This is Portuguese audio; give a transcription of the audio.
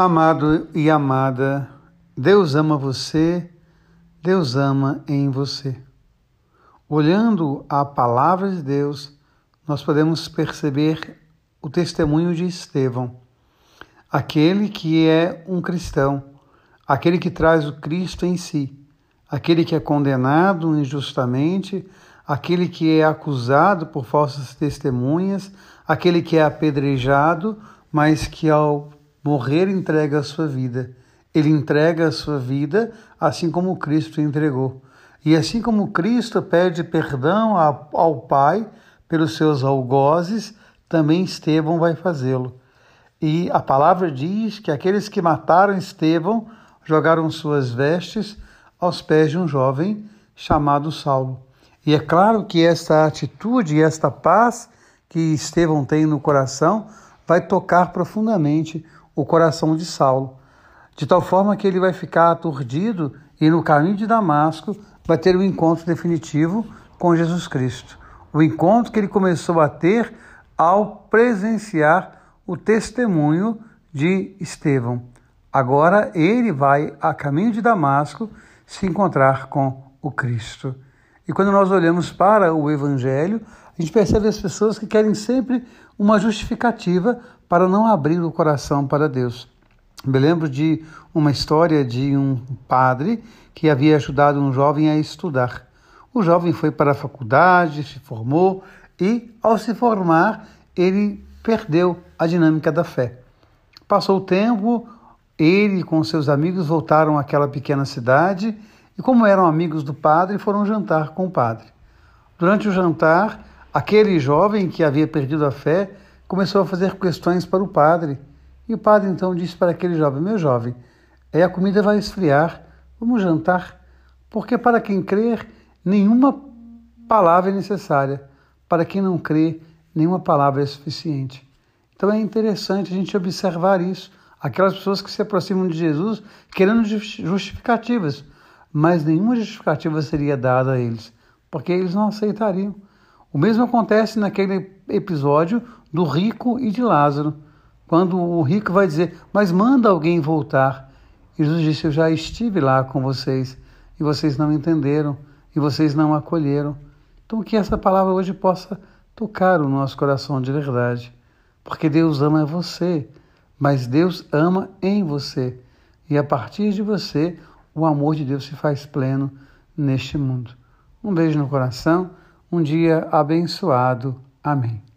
Amado e amada, Deus ama você, Deus ama em você. Olhando a palavra de Deus, nós podemos perceber o testemunho de Estevão, aquele que é um cristão, aquele que traz o Cristo em si, aquele que é condenado injustamente, aquele que é acusado por falsas testemunhas, aquele que é apedrejado, mas que ao morrer entrega a sua vida. Ele entrega a sua vida assim como Cristo entregou. E assim como Cristo pede perdão ao Pai pelos seus algozes, também Estevão vai fazê-lo. E a palavra diz que aqueles que mataram Estevão jogaram suas vestes aos pés de um jovem chamado Saulo. E é claro que esta atitude esta paz que Estevão tem no coração vai tocar profundamente o coração de Saulo, de tal forma que ele vai ficar aturdido e no caminho de Damasco vai ter o um encontro definitivo com Jesus Cristo. O encontro que ele começou a ter ao presenciar o testemunho de Estevão. Agora ele vai a caminho de Damasco se encontrar com o Cristo. E quando nós olhamos para o Evangelho, a gente percebe as pessoas que querem sempre uma justificativa para não abrir o coração para Deus. Me lembro de uma história de um padre que havia ajudado um jovem a estudar. O jovem foi para a faculdade, se formou e, ao se formar, ele perdeu a dinâmica da fé. Passou o tempo, ele com seus amigos voltaram àquela pequena cidade e, como eram amigos do padre, foram jantar com o padre. Durante o jantar, aquele jovem que havia perdido a fé começou a fazer questões para o padre. E o padre então disse para aquele jovem: Meu jovem, é a comida vai esfriar, vamos jantar. Porque para quem crer, nenhuma palavra é necessária. Para quem não crê, nenhuma palavra é suficiente. Então é interessante a gente observar isso. Aquelas pessoas que se aproximam de Jesus querendo justificativas, mas nenhuma justificativa seria dada a eles, porque eles não aceitariam. O mesmo acontece naquele episódio do rico e de Lázaro, quando o rico vai dizer: Mas manda alguém voltar. Jesus disse: Eu já estive lá com vocês e vocês não entenderam e vocês não acolheram. Então, que essa palavra hoje possa tocar o nosso coração de verdade, porque Deus ama você, mas Deus ama em você. E a partir de você, o amor de Deus se faz pleno neste mundo. Um beijo no coração, um dia abençoado. Amém.